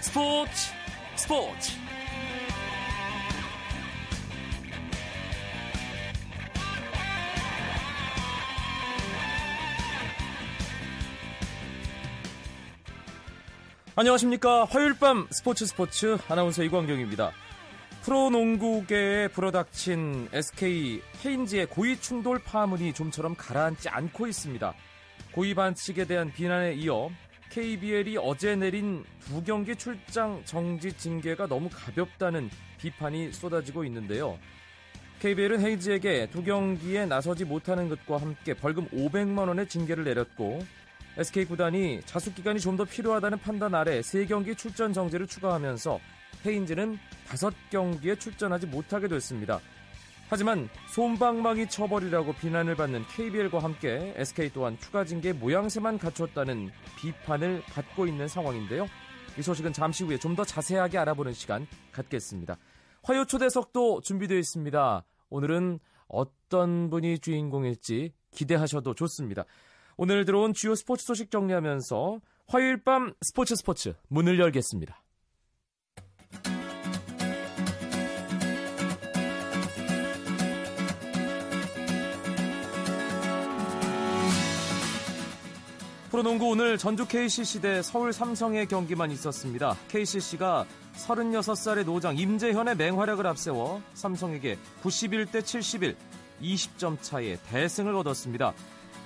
스포츠 스포츠. 안녕하십니까. 화요일 밤 스포츠 스포츠. 아나운서 이광경입니다. 프로농구계에 불어닥친 SK 헤인즈의 고위 충돌 파문이 좀처럼 가라앉지 않고 있습니다 고위 반칙에 대한 비난에 이어 KBL이 어제 내린 두 경기 출장 정지 징계가 너무 가볍다는 비판이 쏟아지고 있는데요. KBL은 헤이즈에게 두 경기에 나서지 못하는 것과 함께 벌금 500만 원의 징계를 내렸고 SK 구단이 자숙 기간이 좀 더 필요하다는 판단 아래 세 경기 출전 정지를 추가하면서 헤인즈는 다섯 경기에 출전하지 못하게 됐습니다. 하지만 솜방망이 처벌이라고 비난을 받는 KBL과 함께 SK 또한 추가 징계 모양새만 갖췄다는 비판을 받고 있는 상황인데요. 이 소식은 잠시 후에 좀 더 자세하게 알아보는 시간 갖겠습니다. 화요 초대석도 준비되어 있습니다. 오늘은 어떤 분이 주인공일지 기대하셔도 좋습니다. 오늘 들어온 주요 스포츠 소식 정리하면서 화요일 밤 스포츠 스포츠 문을 열겠습니다. 프로농구 오늘 전주 KCC 대 서울 삼성의 경기만 있었습니다. KCC가 36살의 노장 임재현의 맹활약을 앞세워 삼성에게 91대 71, 20점 차의 대승을 거뒀습니다.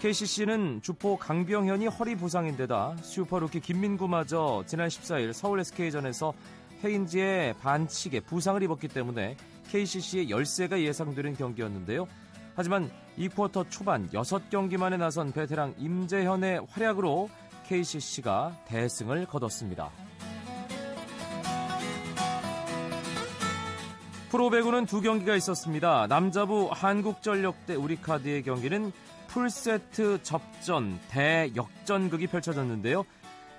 KCC는 주포 강병현이 허리 부상인데다 슈퍼루키 김민구마저 지난 14일 서울 SK전에서 헤인즈의 반칙에 부상을 입었기 때문에 KCC의 열세가 예상되는 경기였는데요. 하지만 2쿼터 초반 6경기 만에 나선 베테랑 임재현의 활약으로 KCC가 대승을 거뒀습니다. 프로배구는 두 경기가 있었습니다. 남자부 한국전력 대 우리카드의 경기는 풀세트 접전 대역전극이 펼쳐졌는데요.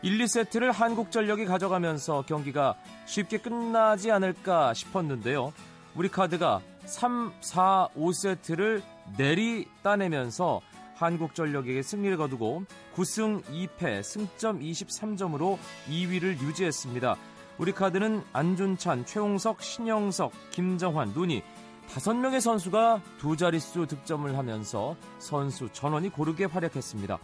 1, 2세트를 한국전력이 가져가면서 경기가 쉽게 끝나지 않을까 싶었는데요. 우리카드가 3, 4, 5세트를 내리 따내면서 한국전력에게 승리를 거두고 9승 2패 승점 23점으로 2위를 유지했습니다. 우리 카드는 안준찬, 최홍석, 신영석, 김정환, 눈이 5명의 선수가 두 자릿수 득점을 하면서 선수 전원이 고르게 활약했습니다.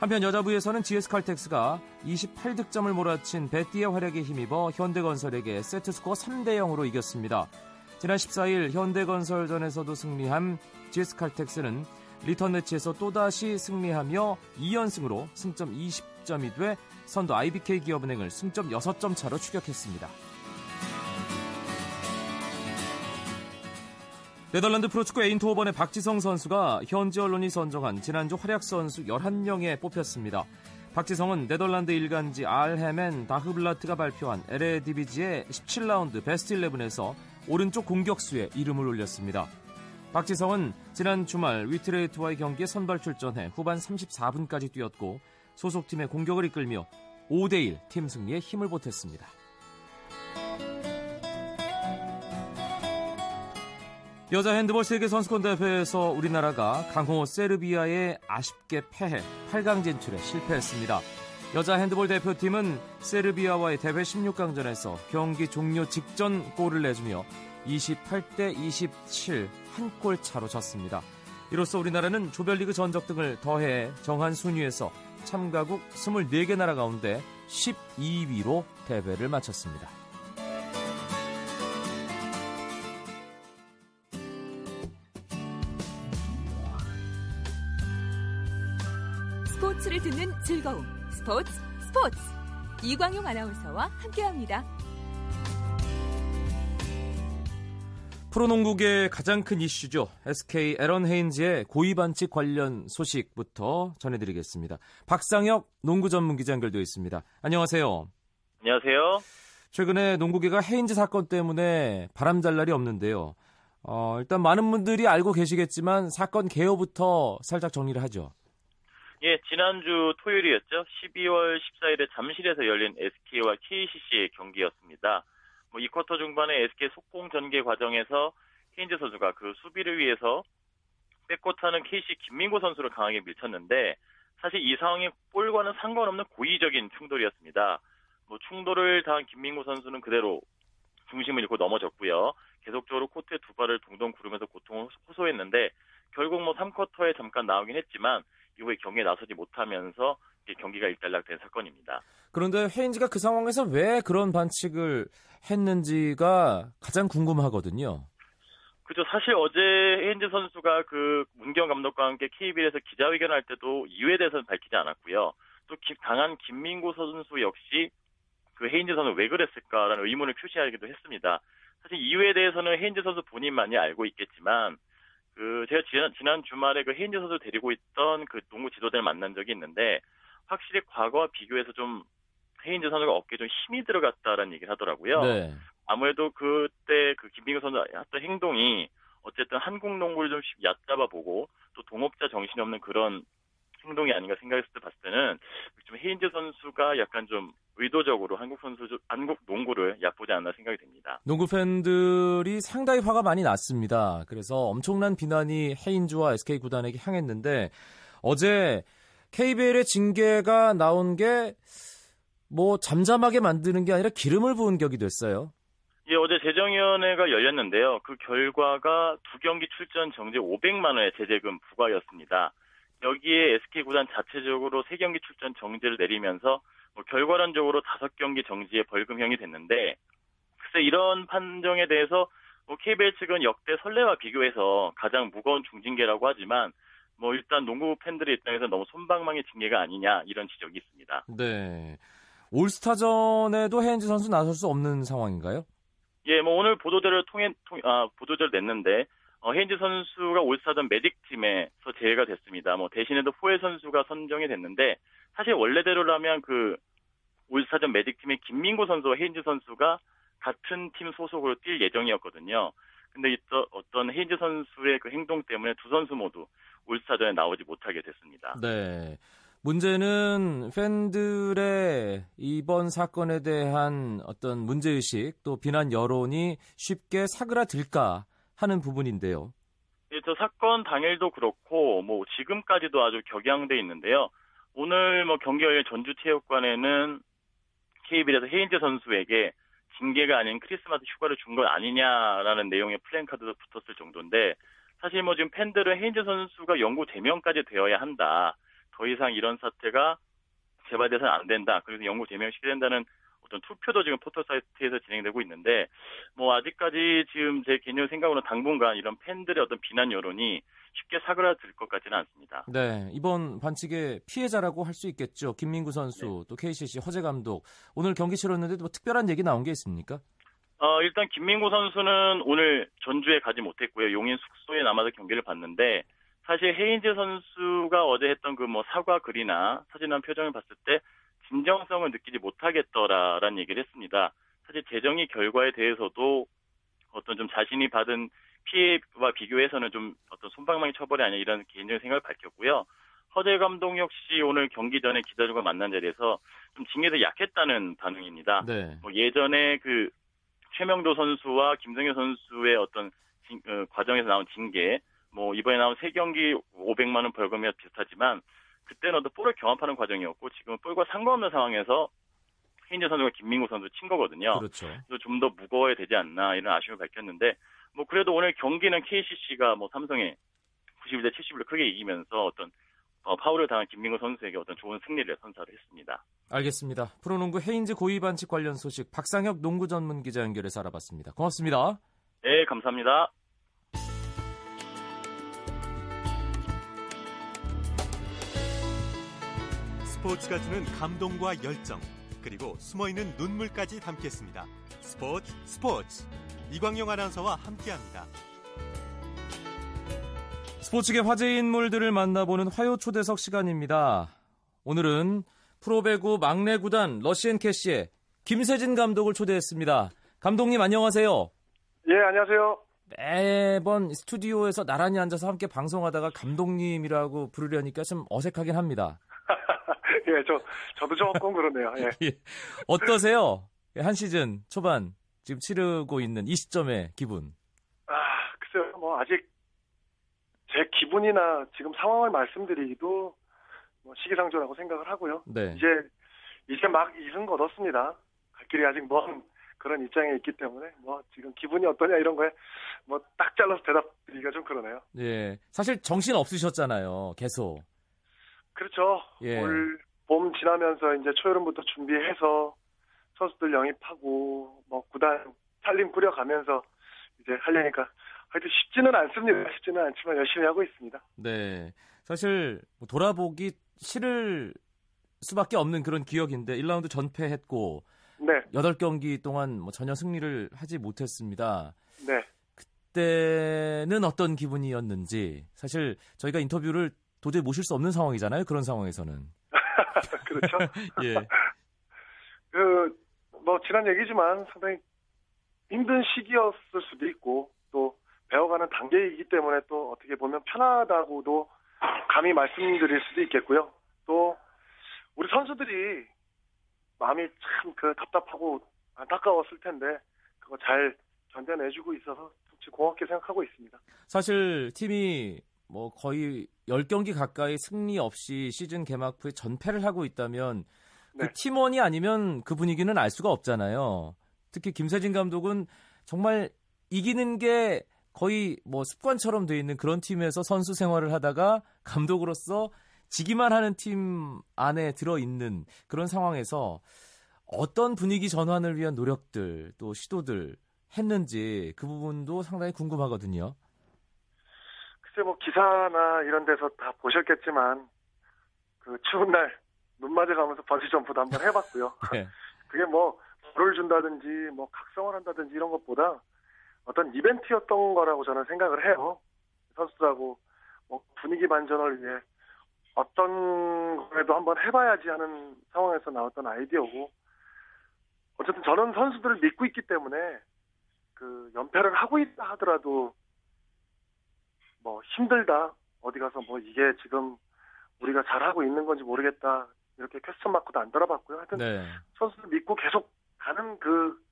한편 여자부에서는 GS칼텍스가 28득점을 몰아친 베띠의 활약에 힘입어 현대건설에게 세트스코어 3대 0으로 이겼습니다. 지난 14일 현대건설전에서도 승리한 GS칼텍스는 리턴 매치에서 또다시 승리하며 2연승으로 승점 20점이 돼 선두 IBK 기업은행을 승점 6점 차로 추격했습니다. 네덜란드 프로축구 에인토호번의 박지성 선수가 현지 언론이 선정한 지난주 활약 선수 11명에 뽑혔습니다. 박지성은 네덜란드 일간지 알헤멘 다흐블라트가 발표한 에레디비지의 17라운드 베스트 11에서 오른쪽 공격수에 이름을 올렸습니다. 박지성은 지난 주말 위트레이트와의 경기에 선발 출전해 후반 34분까지 뛰었고 소속팀의 공격을 이끌며 5대1 팀 승리에 힘을 보탰습니다. 여자 핸드볼 세계 선수권 대회에서 우리나라가 강호 세르비아에 아쉽게 패해 8강 진출에 실패했습니다. 여자 핸드볼 대표팀은 세르비아와의 대회 16강전에서 경기 종료 직전 골을 내주며 28대 27 한 골 차로 졌습니다. 이로써 우리나라는 조별리그 전적 등을 더해 정한 순위에서 참가국 24개 나라 가운데 12위로 대회를 마쳤습니다. 듣는 즐거움. 스포츠 스포츠. 이광용 아나운서와 함께합니다. 프로농구계 가장 큰 이슈죠. SK 에런 헤인즈의 고위 반칙 관련 소식부터 전해드리겠습니다. 박상혁 농구 전문 기자 연결되어 있습니다. 안녕하세요. 안녕하세요. 최근에 농구계가 헤인즈 사건 때문에 바람잘 날이 없는데요. 어, 일단 많은 분들이 알고 계시겠지만 사건 개요부터 살짝 정리를 하죠. 예, 지난주 토요일이었죠. 12월 14일에 잠실에서 열린 SK와 KCC의 경기였습니다. 뭐 2쿼터 중반에 SK 속공 전개 과정에서 케인즈 선수가 그 수비를 위해서 백코트하는 KC 김민구 선수를 강하게 밀쳤는데 사실 이 상황이 볼과는 상관없는 고의적인 충돌이었습니다. 뭐 충돌을 당한 김민구 선수는 그대로 중심을 잃고 넘어졌고요. 계속적으로 코트에 두 발을 동동 구르면서 고통을 호소했는데 결국 뭐 3쿼터에 잠깐 나오긴 했지만 이후에 경기에 나서지 못하면서 경기가 일단락된 사건입니다. 그런데 헤인즈가 그 상황에서 왜 그런 반칙을 했는지가 가장 궁금하거든요. 그죠. 사실 어제 헤인즈 선수가 그 문경 감독과 함께 KBL에서 기자회견할 때도 이유에 대해서는 밝히지 않았고요. 또 강한 김민구 선수 역시 그 헤인즈 선수 왜 그랬을까라는 의문을 표시하기도 했습니다. 사실 이유에 대해서는 헤인즈 선수 본인만이 알고 있겠지만 그 제가 지난, 지난 주말에 그 헤인즈 선수 데리고 있던 그 농구 지도자를 만난 적이 있는데 확실히 과거와 비교해서 좀 헤인즈 선수가 어깨에 좀 힘이 들어갔다라는 얘기를 하더라고요. 네. 아무래도 그때 그 김민규 선수 했던 행동이 어쨌든 한국 농구를 좀 얕잡아 보고 또 동업자 정신이 없는 그런 행동이 아닌가 생각했을 때 봤을 때는 좀 헤인즈 선수가 약간 좀 의도적으로 한국 선수 한국 농구를 얕보지 않나 생각이 됩니다. 농구 팬들이 상당히 화가 많이 났습니다. 그래서 엄청난 비난이 헤인즈와 SK 구단에게 향했는데 어제 KBL의 징계가 나온 게 뭐 잠잠하게 만드는 게 아니라 기름을 부은 격이 됐어요. 예, 어제 재정위원회가 열렸는데요. 그 결과가 두 경기 출전 정지 500만 원의 제재금 부과였습니다. 여기에 SK 구단 자체적으로 세 경기 출전 정지를 내리면서 뭐 결과론적으로 다섯 경기 정지의 벌금형이 됐는데 글쎄 이런 판정에 대해서 뭐 KBL 측은 역대 선례와 비교해서 가장 무거운 중징계라고 하지만 뭐 일단 농구 팬들의 입장에서 너무 손방망이 징계가 아니냐 이런 지적이 있습니다. 네. 올스타전에도 헤인즈 선수 나설 수 없는 상황인가요? 예, 뭐 오늘 보도자를 통해 통, 아, 보도자를 냈는데 어, 헤인즈 선수가 올스타전 매직 팀에서 제외가 됐습니다. 뭐 대신에도 포에 선수가 선정이 됐는데 사실 원래대로라면 그 올스타전 매직 팀의 김민구 선수와 헤인즈 선수가 같은 팀 소속으로 뛸 예정이었거든요. 근데 어떤 헤인즈 선수의 그 행동 때문에 두 선수 모두 올스타전에 나오지 못하게 됐습니다. 네. 문제는 팬들의 이번 사건에 대한 어떤 문제의식 또 비난 여론이 쉽게 사그라들까 하는 부분인데요. 예, 저 사건 당일도 그렇고 뭐 지금까지도 아주 격양돼 있는데요. 오늘 뭐 경기 열린 전주체육관에는 KBL에서 헤인즈 선수에게 징계가 아닌 크리스마스 휴가를 준것 아니냐라는 내용의 플랜카드도 붙었을 정도인데 사실 뭐 지금 팬들은 헤인즈 선수가 영구 제명까지 되어야 한다. 더 이상 이런 사태가 재발돼서는 안 된다. 그래서 영구 제명시켜야 된다는 어떤 투표도 지금 포털 사이트에서 진행되고 있는데 뭐 아직까지 지금 제 개념 생각으로는 당분간 이런 팬들의 어떤 비난 여론이 쉽게 사그라들 것 같지는 않습니다. 네, 이번 반칙의 피해자라고 할 수 있겠죠. 김민구 선수, 네. 또 KCC 허재 감독. 오늘 경기 치렀는데 뭐 특별한 얘기 나온 게 있습니까? 어, 일단 김민구 선수는 오늘 전주에 가지 못했고요. 용인 숙소에 남아서 경기를 봤는데 사실 헤인즈 선수가 어제 했던 그 뭐 사과 글이나 사진 한 표정을 봤을 때 진정성을 느끼지 못하겠더라라는 얘기를 했습니다. 사실 재정의 결과에 대해서도 어떤 좀 자신이 받은 피해와 비교해서는 좀 어떤 손방망이 처벌이 아니냐 이런 개인적인 생각을 밝혔고요. 허재 감독 역시 오늘 경기 전에 기자들과 만난 자리에서 좀 징계도 약했다는 반응입니다. 네. 뭐 예전에 그 최명도 선수와 김성현 선수의 어떤 징, 어, 과정에서 나온 징계 뭐 이번에 나온 세 경기 500만 원 벌금이와 비슷하지만 그때는 어떤 볼을 경합하는 과정이었고 지금은 볼과 상관없는 상황에서 헤인즈 선수가 김민구 선수 친 거거든요. 그렇죠. 그래서 좀 더 무거워야 되지 않나 이런 아쉬움을 밝혔는데 뭐 그래도 오늘 경기는 KCC가 뭐 삼성에 91대 70으로 크게 이기면서 어떤 어, 파울을 당한 김민구 선수에게 어떤 좋은 승리를 선사를 했습니다. 알겠습니다. 프로농구 헤인즈 고위 반칙 관련 소식 박상혁 농구 전문 기자 연결해서 알아봤습니다. 고맙습니다. 네, 감사합니다. 스포츠가 주는 감동과 열정 그리고 숨어있는 눈물까지 담겠습니다. 스포츠 스포츠 이광용 아나운서와 함께합니다. 스포츠계 화제 인물들을 만나보는 화요 초대석 시간입니다. 오늘은 프로배구 막내 구단 러시앤캐시의 김세진 감독을 초대했습니다. 감독님 안녕하세요. 예, 안녕하세요. 매번 스튜디오에서 나란히 앉아서 함께 방송하다가 감독님이라고 부르려니까 좀 어색하긴 합니다. 예, 저, 저도 조금 그러네요. 예. 예. 어떠세요? 한 시즌 초반 지금 치르고 있는 이 시점의 기분. 아, 글쎄요. 뭐, 아직 제 기분이나 지금 상황을 말씀드리기도 뭐 시기상조라고 생각을 하고요. 네. 이제 이제 막 이승 거뒀습니다. 갈 길이 아직 먼 그런 입장에 있기 때문에 뭐 지금 기분이 어떠냐 이런 거에 뭐 딱 잘라서 대답드리기가 좀 그러네요. 예. 사실 정신 없으셨잖아요. 계속. 그렇죠. 예. 올 봄 지나면서 이제 초여름부터 준비해서 선수들 영입하고 뭐 구단 살림 꾸려가면서 이제 하려니까 하여튼 쉽지는 않습니다. 쉽지는 않지만 열심히 하고 있습니다. 네. 사실 뭐 돌아보기 싫을 수밖에 없는 그런 기억인데 1라운드 전패했고 네, 8경기 동안 뭐 전혀 승리를 하지 못했습니다. 네. 그때는 어떤 기분이었는지 사실 저희가 인터뷰를 도저히 모실 수 없는 상황이잖아요. 그런 상황에서는. 그렇죠. 예. 그, 뭐, 지난 얘기지만 상당히 힘든 시기였을 수도 있고, 또, 배워가는 단계이기 때문에 또 어떻게 보면 편하다고도 감히 말씀드릴 수도 있겠고요. 또, 우리 선수들이 마음이 참 그 답답하고 안타까웠을 텐데, 그거 잘 견뎌내주고 있어서 고맙게 생각하고 있습니다. 사실 팀이 뭐 거의 10경기 가까이 승리 없이 시즌 개막 후에 전패를 하고 있다면 네. 그 팀원이 아니면 그 분위기는 알 수가 없잖아요. 특히 김세진 감독은 정말 이기는 게 거의 뭐 습관처럼 돼 있는 그런 팀에서 선수 생활을 하다가 감독으로서 지기만 하는 팀 안에 들어 있는 그런 상황에서 어떤 분위기 전환을 위한 노력들 또 시도들 했는지 그 부분도 상당히 궁금하거든요. 글쎄 뭐 기사나 이런 데서 다 보셨겠지만, 그 추운 날 눈 맞아가면서 버지 점프도 한번 해봤고요. 네. 그게 뭐 벌을 준다든지 뭐 각성을 한다든지 이런 것보다 어떤 이벤트였던 거라고 저는 생각을 해요. 선수들하고 뭐 분위기 반전을 위해 어떤 거라도 한번 해봐야지 하는 상황에서 나왔던 아이디어고 어쨌든 저는 선수들을 믿고 있기 때문에 그 연패를 하고 있다 하더라도 뭐 힘들다 어디 가서 뭐 이게 지금 우리가 잘하고 있는 건지 모르겠다 이렇게 퀘스천 마크도 안 달아봤고요. 하여튼 네. 선수를 믿고 계속 가는 그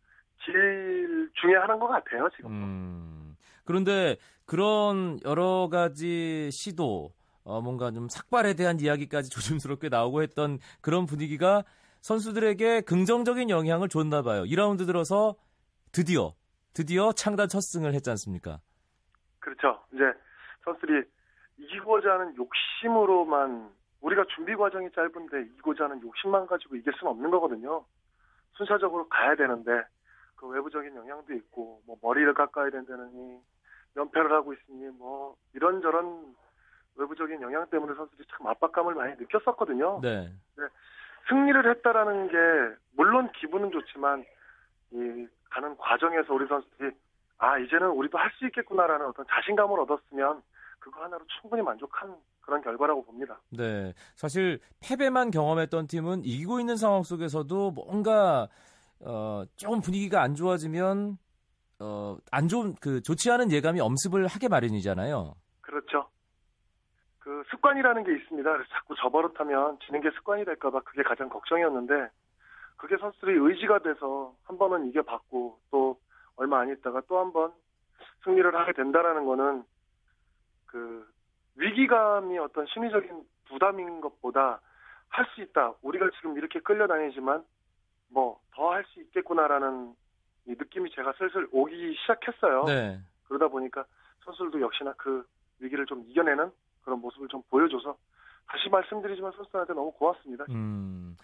질 중에 하나인 것 같아요, 지금. 음, 그런데 그런 여러 가지 시도, 어, 뭔가 좀 삭발에 대한 이야기까지 조심스럽게 나오고 했던 그런 분위기가 선수들에게 긍정적인 영향을 줬나 봐요. 2라운드 들어서 드디어, 드디어 창단 첫 승을 했지 않습니까? 그렇죠. 이제 선수들이 이기고자 하는 욕심으로만, 우리가 준비 과정이 짧은데 이기고자 하는 욕심만 가지고 이길 수는 없는 거거든요. 순차적으로 가야 되는데, 그 외부적인 영향도 있고, 뭐 머리를 깎아야 된다느니, 연패를 하고 있으니, 뭐, 이런저런 외부적인 영향 때문에 선수들이 참 압박감을 많이 느꼈었거든요. 네. 승리를 했다라는 게 물론 기분은 좋지만 이 가는 과정에서 우리 선수들이 아 이제는 우리도 할 수 있겠구나라는 어떤 자신감을 얻었으면 그거 하나로 충분히 만족한 그런 결과라고 봅니다. 네. 사실 패배만 경험했던 팀은 이기고 있는 상황 속에서도 뭔가 어, 조금 분위기가 안 좋아지면 어, 안 좋은 그 좋지 않은 예감이 엄습을 하게 마련이잖아요. 그렇죠. 그 습관이라는 게 있습니다. 그래서 자꾸 저버릇하면 지는 게 습관이 될까봐 그게 가장 걱정이었는데 그게 선수들이 의지가 돼서 한 번은 이겨봤고 또 얼마 안 있다가 또 한 번 승리를 하게 된다라는 거는 그 위기감이 어떤 심리적인 부담인 것보다 할 수 있다. 우리가 지금 이렇게 끌려다니지만 뭐 더 할 수 있겠구나라는 이 느낌이 제가 슬슬 오기 시작했어요. 네. 그러다 보니까 선수들도 역시나 그 위기를 좀 이겨내는 그런 모습을 좀 보여줘서 다시 말씀드리지만 선수들한테 너무 고맙습니다. 음.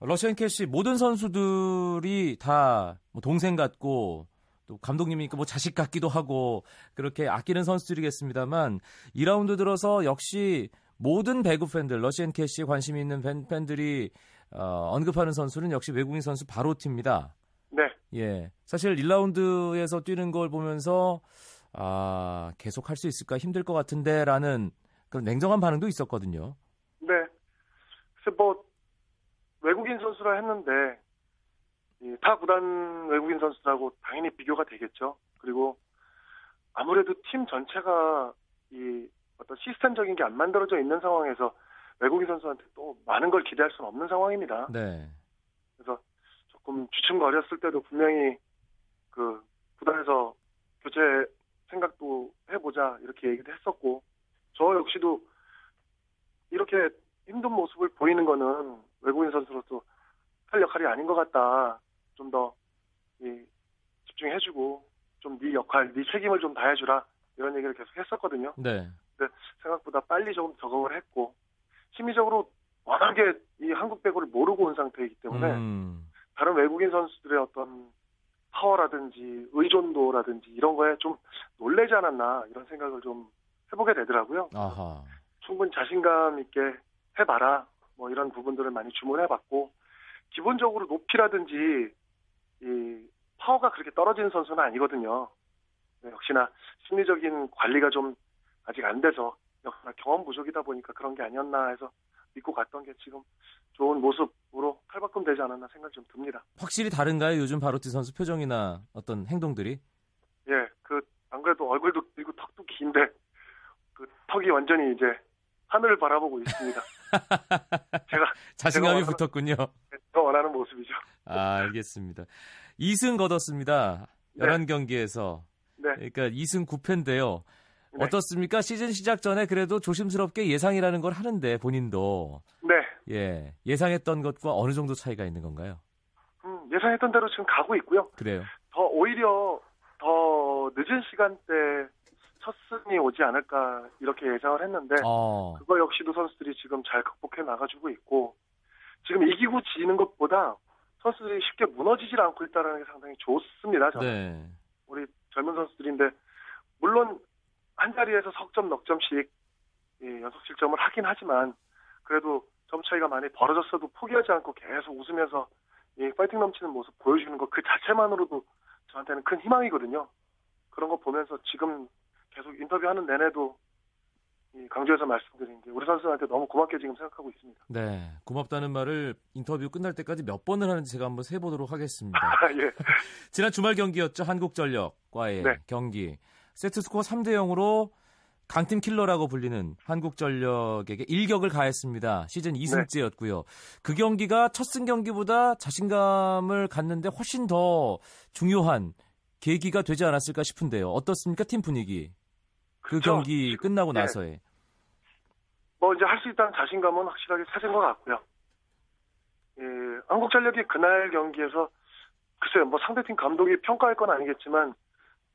러시안 캐시 모든 선수들이 다뭐 동생 같고 또 감독님이니까 뭐 자식 같기도 하고 그렇게 아끼는 선수들이겠습니다만 2라운드 들어서 역시 모든 배구 팬들 러시안 캐시에 관심 있는 팬, 팬들이 어, 언급하는 선수는 역시 외국인 선수 바로티입니다. 네, 예. 사실 1라운드에서 뛰는 걸 보면서 아, 계속 할 수 있을까 힘들 것 같은데라는 그런 냉정한 반응도 있었거든요. 네. 그래서 뭐 외국인 선수라 했는데 이 타 구단 외국인 선수들하고 당연히 비교가 되겠죠. 그리고 아무래도 팀 전체가 이 어떤 시스템적인 게 안 만들어져 있는 상황에서 외국인 선수한테 또 많은 걸 기대할 수는 없는 상황입니다. 네. 그래서 조금 주춤거렸을 때도 분명히 그 구단에서 교체 생각도 해보자 이렇게 얘기도 했었고 저 역시도 이렇게 힘든 모습을 보이는 거는 외국인 선수로서 할 역할이 아닌 것 같다. 좀더 집중해주고 좀 네 역할, 네 책임을 좀 다해주라 이런 얘기를 계속 했었거든요. 네. 근데 생각보다 빨리 조금 적응을 했고 심리적으로 워낙에 이 한국 배구를 모르고 온 상태이기 때문에 음. 다른 외국인 선수들의 어떤 파워라든지 의존도라든지 이런 거에 좀 놀래지 않았나 이런 생각을 좀 해보게 되더라고요. 아하. 충분히 자신감 있게 해봐라 뭐 이런 부분들을 많이 주문해봤고 기본적으로 높이라든지 이 파워가 그렇게 떨어지는 선수는 아니거든요. 네, 역시나 심리적인 관리가 좀 아직 안 돼서 역시나 경험 부족이다 보니까 그런 게 아니었나 해서 믿고 갔던 게 지금 좋은 모습으로 탈바꿈 되지 않았나 생각이 좀 듭니다. 확실히 다른가요? 요즘 바로티 선수 표정이나 어떤 행동들이? 예, 그 안 그래도 얼굴도 길고 턱도 긴데 그 턱이 완전히 이제 하늘을 바라보고 있습니다. 제가 자신감이 제가 붙었군요. 더 원하는 모습이죠. 아, 알겠습니다. 2승 거뒀습니다. 네. 11경기에서. 네. 그러니까 2승 9패인데요. 네. 어떻습니까? 시즌 시작 전에 그래도 조심스럽게 예상이라는 걸 하는데 본인도 네, 예 예상했던 것과 어느 정도 차이가 있는 건가요? 음, 예상했던 대로 지금 가고 있고요. 그래요. 더 오히려 더 늦은 시간대 첫 승이 오지 않을까 이렇게 예상을 했는데 어, 그거 역시도 선수들이 지금 잘 극복해 나가주고 있고 지금 이기고 지는 것보다 선수들이 쉽게 무너지질 않고 있다는 게 상당히 좋습니다. 저는 네. 우리 젊은 선수들인데 물론 한 자리에서 석점 넉 점씩 예, 연속 실점을 하긴 하지만 그래도 점 차이가 많이 벌어졌어도 포기하지 않고 계속 웃으면서 이 파이팅 넘치는 모습 보여주는 것 그 자체만으로도 저한테는 큰 희망이거든요. 그런 거 보면서 지금 계속 인터뷰하는 내내도 이 강조해서 말씀드린 게 우리 선수한테 너무 고맙게 지금 생각하고 있습니다. 네. 고맙다는 말을 인터뷰 끝날 때까지 몇 번을 하는지 제가 한번 세보도록 하겠습니다. 아, 예. 지난 주말 경기였죠. 한국전력과의 네. 경기. 세트 스코어 3대 0으로 강팀 킬러라고 불리는 한국전력에게 일격을 가했습니다. 시즌 2승째였고요. 그 경기가 첫 승 경기보다 자신감을 갖는데 훨씬 더 중요한 계기가 되지 않았을까 싶은데요. 어떻습니까? 팀 분위기. 그 그쵸. 경기 끝나고 네. 나서의. 뭐 이제 할 수 있다는 자신감은 확실하게 찾은 것 같고요. 예, 한국전력이 그날 경기에서 글쎄요, 뭐 상대팀 감독이 평가할 건 아니겠지만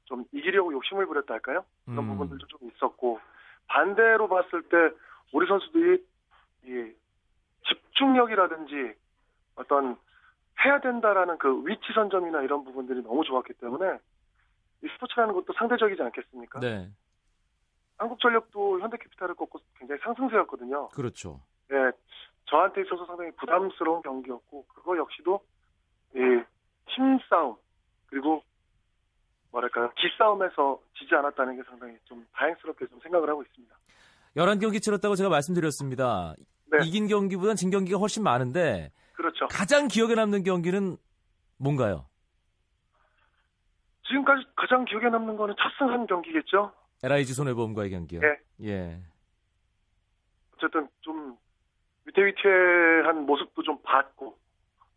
좀 이기려고 욕심을 부렸다 할까요? 그런 음. 부분들도 좀 있었고 반대로 봤을 때 우리 선수들이 이 집중력이라든지 어떤 해야 된다라는 그 위치 선점이나 이런 부분들이 너무 좋았기 때문에 이 스포츠라는 것도 상대적이지 않겠습니까? 네. 한국전력도 현대캐피탈을 꺾고 상승세였거든요. 그렇죠. 예, 저한테 있어서 상당히 부담스러운 경기였고 그거 역시도 이 힘싸움 그리고 뭐랄까요 기싸움에서 지지 않았다는 게 상당히 좀 다행스럽게 좀 생각을 하고 있습니다. 11경기 치렀다고 제가 말씀드렸습니다. 네. 이긴 경기보단 진 경기가 훨씬 많은데 그렇죠. 가장 기억에 남는 경기는 뭔가요? 지금까지 가장 기억에 남는 거는 첫승한 경기겠죠. LIG 손해보험과의 경기요. 네. 예. 어쨌든 좀 위태위태한 모습도 좀 봤고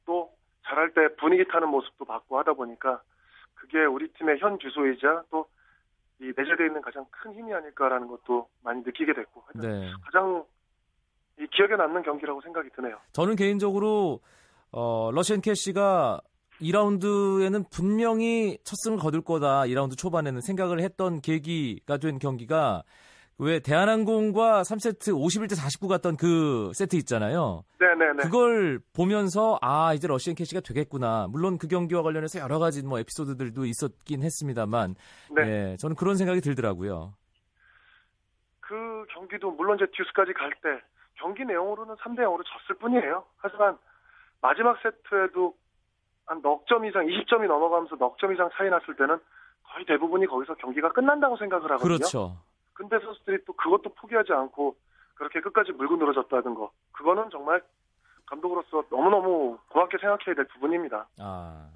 또 잘할 때 분위기 타는 모습도 봤고 하다 보니까 그게 우리 팀의 현 주소이자 또 이 내재되어 있는 가장 큰 힘이 아닐까라는 것도 많이 느끼게 됐고 네. 가장 이 기억에 남는 경기라고 생각이 드네요. 저는 개인적으로 어, 러시안 캐시가 2라운드에는 분명히 첫 승을 거둘 거다. 2라운드 초반에는 생각을 했던 계기가 된 경기가 왜 대한항공과 3세트 51대 49 갔던 그 세트 있잖아요. 네네네. 그걸 보면서 아 이제 러시안 캐시가 되겠구나. 물론 그 경기와 관련해서 여러 가지 뭐 에피소드들도 있었긴 했습니다만, 네. 예, 저는 그런 생각이 들더라고요. 그 경기도 물론 이제 듀스까지 갈 때 경기 내용으로는 3대 0으로 졌을 뿐이에요. 하지만 마지막 세트에도 한 넉 점 이상, 20점이 넘어가면서 넉 점 이상 차이 났을 때는 거의 대부분이 거기서 경기가 끝난다고 생각을 하거든요. 그렇죠. 근데 선수들이 또 그것도 포기하지 않고 그렇게 끝까지 물고 늘어졌다는 거. 그거는 정말 감독으로서 너무너무 고맙게 생각해야 될 부분입니다. 아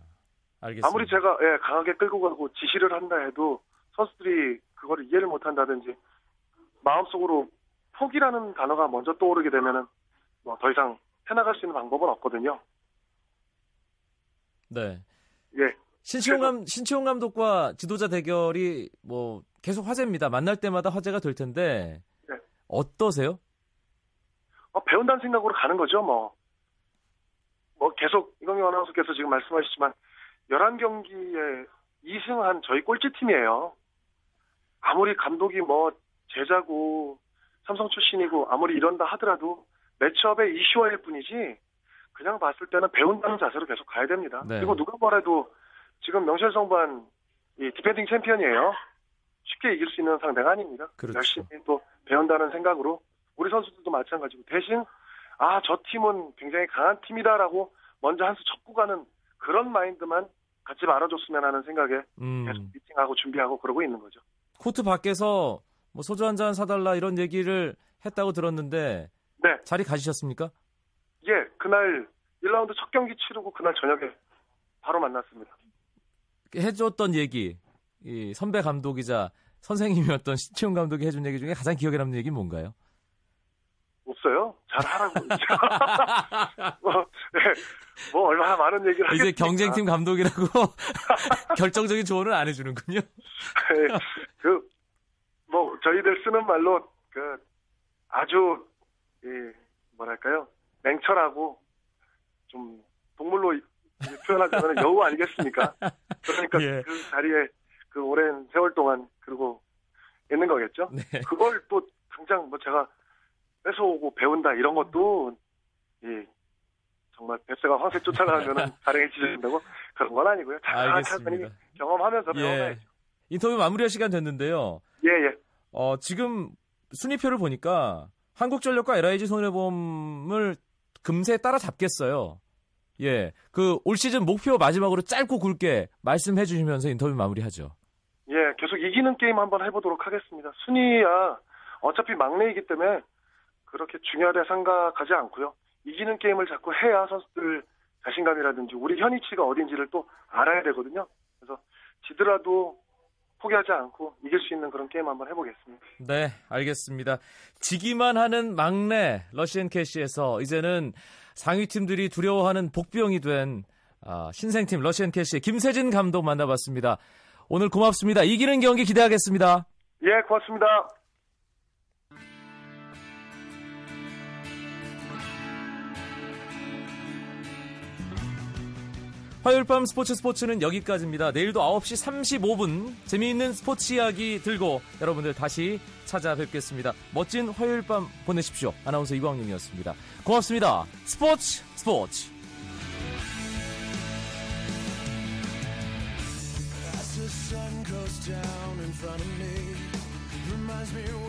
알겠습니다. 아무리 제가 예, 강하게 끌고 가고 지시를 한다 해도 선수들이 그거를 이해를 못 한다든지 마음속으로 포기라는 단어가 먼저 떠오르게 되면은 뭐 더 이상 해나갈 수 있는 방법은 없거든요. 네. 예. 신치용 감 신치용 감독과 지도자 대결이 뭐 계속 화제입니다. 만날 때마다 화제가 될 텐데 네. 어떠세요? 어, 배운다는 생각으로 가는 거죠, 뭐. 뭐 계속 이광용 아나운서께서 지금 말씀하셨지만 11경기에 2승한 저희 꼴찌팀이에요. 아무리 감독이 뭐 제자고 삼성 출신이고 아무리 이런다 하더라도 매치업의 이슈화일 뿐이지 그냥 봤을 때는 배운다는 자세로 계속 가야 됩니다. 네. 그리고 누가 뭐래도 지금 명실상부한 이 디펜딩 챔피언이에요. 쉽게 이길 수 있는 상대가 아닙니다. 그렇죠. 열심히 또 배운다는 생각으로 우리 선수들도 마찬가지고 대신 아 저 팀은 굉장히 강한 팀이다라고 먼저 한수 접고 가는 그런 마인드만 갖지 말아줬으면 하는 생각에 음, 계속 미팅하고 준비하고 그러고 있는 거죠. 코트 밖에서 뭐 소주 한 잔 사달라 이런 얘기를 했다고 들었는데 네, 자리 가지셨습니까? 예, 그날 1라운드 첫 경기 치르고 그날 저녁에 바로 만났습니다. 해줬던 얘기, 이 선배 감독이자 선생님이었던 신치훈 감독이 해준 얘기 중에 가장 기억에 남는 얘기는 뭔가요? 없어요? 잘하라고. 뭐, 네, 뭐 얼마나 많은 얘기를 이제 하겠습니까? 경쟁팀 감독이라고 결정적인 조언을 안 해주는군요. 네, 그, 뭐, 저희들 쓰는 말로, 그, 아주, 이, 뭐랄까요, 냉철하고, 좀, 동물로 표현하자면 여우 아니겠습니까? 그러니까 예. 그 자리에 그 오랜 세월 동안, 그리고 있는 거겠죠? 네. 그걸 또, 당장 뭐 제가 뺏어오고 배운다, 이런 것도, 이, 정말 뱃새가 황새 쫓아가면은 가랭해지는다고 그런 건 아니고요. 알겠습니다. 경험하면서 예. 배워야죠. 인터뷰 마무리할 시간 됐는데요. 예, 예. 어, 지금 순위표를 보니까 한국전력과 LIG 손해보험을 금세 따라잡겠어요. 예. 그 올 시즌 목표 마지막으로 짧고 굵게 말씀해 주시면서 인터뷰 마무리하죠. 예, 계속 이기는 게임 한번 해보도록 하겠습니다. 순위야 어차피 막내이기 때문에 그렇게 중요하다 생각하지 않고요. 이기는 게임을 자꾸 해야 선수들 자신감이라든지 우리 현위치가 어딘지를 또 알아야 되거든요. 그래서 지더라도 포기하지 않고 이길 수 있는 그런 게임 한번 해보겠습니다. 네, 알겠습니다. 지기만 하는 막내 러시앤 캐시에서 이제는 상위 팀들이 두려워하는 복병이 된 아, 신생팀 러시앤 캐시의 김세진 감독 만나봤습니다. 오늘 고맙습니다. 이기는 경기 기대하겠습니다. 예, 고맙습니다. 화요일 밤 스포츠 스포츠는 여기까지입니다. 내일도 9시 35분 재미있는 스포츠 이야기 들고 여러분들 다시 찾아뵙겠습니다. 멋진 화요일 밤 보내십시오. 아나운서 이광용이었습니다. 고맙습니다. 스포츠 스포츠. Reminds me